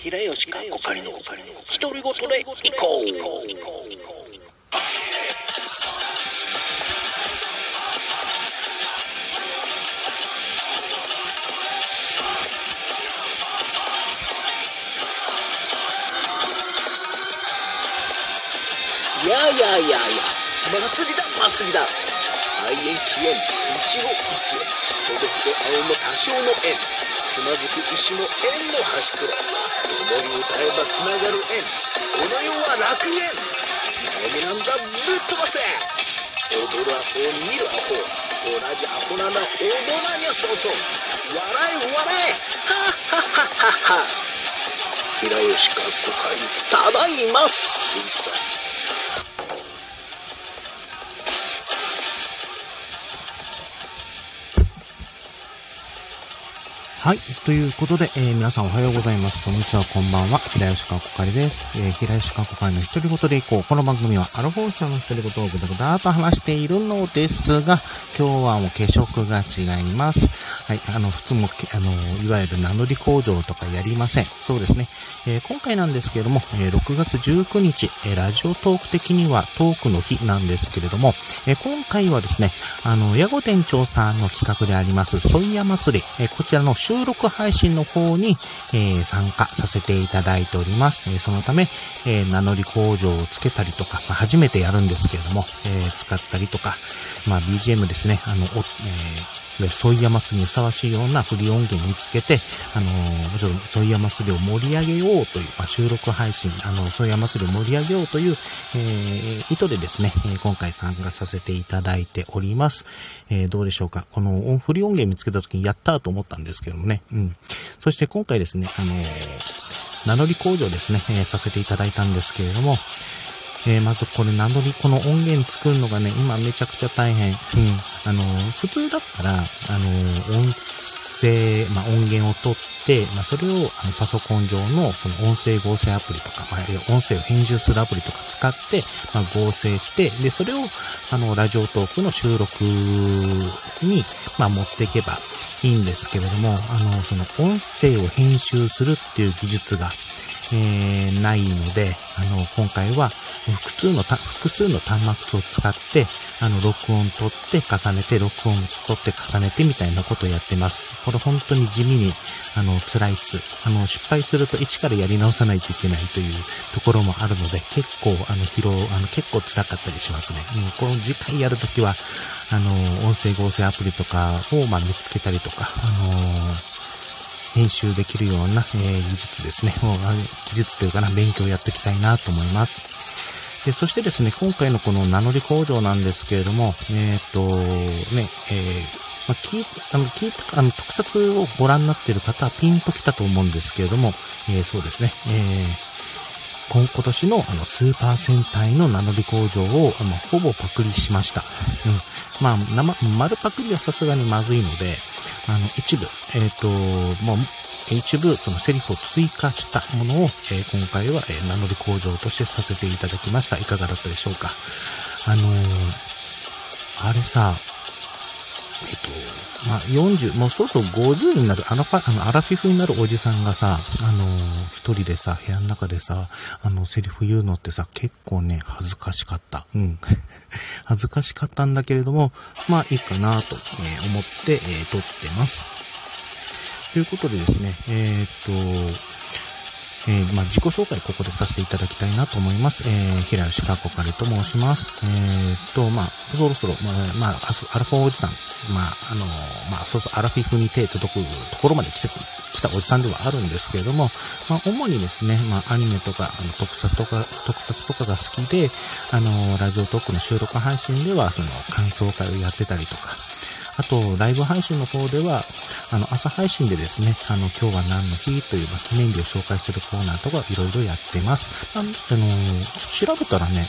平吉かおかりの。独り言で行こう。やややや。祭りだ。祭りだはい。ということで、えー皆さんおはようございます。こんにちは、こんばんは。平吉かこかりです。えー平吉かこかりの独り言でいこう。この番組はアルフォーシャの独り言をぐだぐだと話しているのですが、今日はもう化色が違います。はい。あの、普通も、あの、いわゆる名乗り工場とかやりません。そうですね。えー今回なんですけれども、えー6月19日、えーラジオトーク的にはトークの日なんですけれども、え今回はですね、あの、矢後店長さんの企画であります、ソイヤ祭り、えこちらの収録配信の方に、え参加させていただいております。えそのため、え名乗り工場をつけたりとか、まあ初めてやるんですけれども、え使ったりとか、まあ BGM ですね、あの、えソイヤ祭りにふさわしいようなフリー音源につけて、あのー、ちょっとソイヤ祭りを盛り上げようという、まあ、収録配信、あの、ソイヤ祭りを盛り上げようという、えー意図でですね、え今回参加させていただいております。えーどうでしょうか。この音フリー音源見つけた時にやったと思ったんですけどもね。うん。そして今回ですね、あの名乗り工場ですね、えーさせていただいたんですけれども、えーまずこれ名乗り、この音源作るのがね、今めちゃくちゃ大変。うん。あのー普通だったら、あのー音声、まあ、音源を取って、まあ、それをあのパソコン上のその音声合成アプリとか、まあ、音声を編集するアプリとか使って、まあ、合成して、で、それを、あの、ラジオトークの収録に、まあ、持っていけばいいんですけれども、あの、その音声を編集するっていう技術が、えーないので、あの、今回は複数のた、複数の端末を使って、あの、録音取って重ねて、録音取って重ねてみたいなことをやってます。これ本当に地味に、あの、辛いっす。あの、失敗すると一からやり直さないといけないというところもあるので、結構、あの、疲労、あの、結構辛かったりしますね。うん、この次回やるときは、あの、音声合成アプリとかを、まあ、見つけたりとか、あの編集できるような、えー技術ですね。もう技術というかな、勉強をやっていきたいなと思います。で、そしてですね、今回のこの名乗り工場なんですけれども、えっ、と、ね、えーまあ、聞いあの、聞いた、あの、特撮をご覧になっている方はピンときたと思うんですけれども、えーそうですね、えー今年のあのスーパー戦隊の名乗り工場を、まあ、ほぼパクリしました。うん。まあ、生、丸パクリはさすがにまずいので、あの、一部、えっ、と、もう、一部、そのセリフを追加したものを、えー今回は、えー名乗り工場としてさせていただきました。いかがだったでしょうか？あのーあれさ、えっと、まあ、40、もうそろそろ50になる、あのパ、あの、アラフィフになるおじさんがさ、あのー一人でさ、部屋の中でさ、あの、セリフ言うのってさ、結構ね、恥ずかしかった。うん。恥ずかしかったんだけれども、まあ、いいかなと、えー思って、え撮ってます。ということでですね、えーっと、えーまあ、自己紹介ここでさせていただきたいなと思います。えー、平吉かこかりと申します。えーっと、まあ、そろそろ、まあ、まあ、アルファおじさん、まあ、あのまあ、そうそう、アラフィフに手届くところまで来てく、来たおじさんではあるんですけれども、まあ、主にですね、まあ、アニメとか、あの、特撮とか、特撮とかが好きで、あのラジオトークの収録配信では、その、感想会をやってたりとか、あと、ライブ配信の方では、あの、朝配信でですね、あの、今日は何の日という、ま、記念日を紹介するコーナーとかいろいろやってます。あの、あの調べたらね、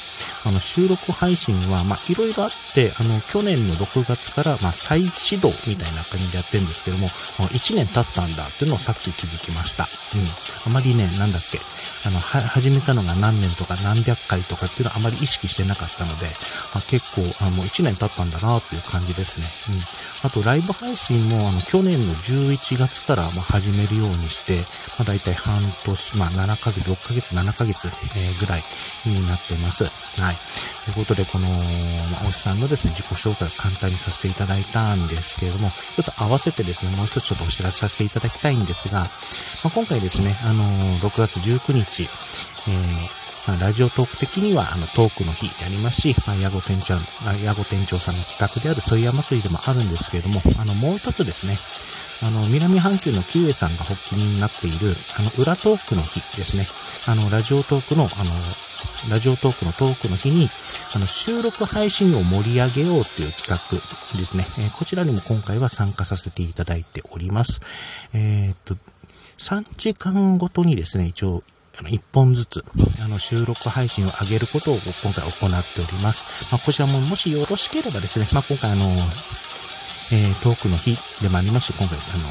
あの、収録配信は、まあ、いろいろあって、あの、去年の6月から、ま、再始動みたいな感じでやってるんですけども、1年経ったんだっていうのをさっき気づきました。うん。あまりね、なんだっけ、あの、は、始めたのが何年とか何百回とかっていうのはあまり意識してなかったので、ま、結構、あもう1年経ったんだなっていう感じですね。うん。あと、ライブ配信も、あの、去年の11月から、ま始めるようにして、まあ、大体半年、まあ、7ヶ月、6ヶ月、7ヶ月、えー、ぐらいになってます。はい。ということで、この、まあ、おじさんのですね、自己紹介を簡単にさせていただいたんですけれども、ちょっと合わせてですね、もう一つちょっとお知らせさせていただきたいんですが、まあ、今回ですね、あのー、6月19日、えー、ま、ラジオトーク的には、あの、トークの日やりますし、まあ、ヤゴ店長、ヤゴ店長さんの企画であるソイヤ祭りでもあるんですけれども、あの、もう一つですね、あの、南半球のキウエさんが発起人になっている、あの、裏トークの日ですね。あの、ラジオトークの、あの、ラジオトークのトークの日に、あの、収録配信を盛り上げようという企画ですね。えー、こちらにも今回は参加させていただいております。えー、っと、3時間ごとにですね、一応、あの、1本ずつ、あの、収録配信を上げることを今回行っております。まあ、こちらももしよろしければですね、まあ、今回あの、えー、トークの日でもありますし、今回あの、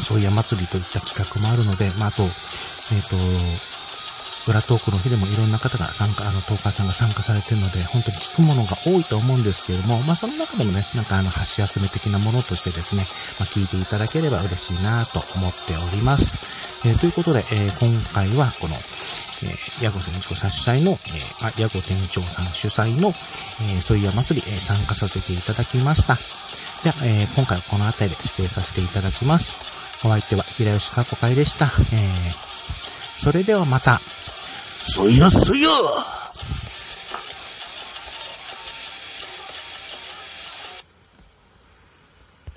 そういう祭りといった企画もあるので、まあ、あと、えっ、ー、と、裏トークの日でもいろんな方が参加、あの、トーカーさんが参加されてるので、本当に聞くものが多いと思うんですけれども、まあ、その中でもね、なんかあの、箸休め的なものとしてですね、まあ、聞いていただければ嬉しいなと思っております。えー、ということで、えー、今回はこの、えー、ヤゴ店長さん主催の、えー、あ、ヤゴ店長さん主催の、えー、ソイヤ祭り、えー、参加させていただきました。では、えー、今回はこの辺りで指定させていただきます。お相手は平吉かこかいでした。えー、それではまた。そいよそいよ。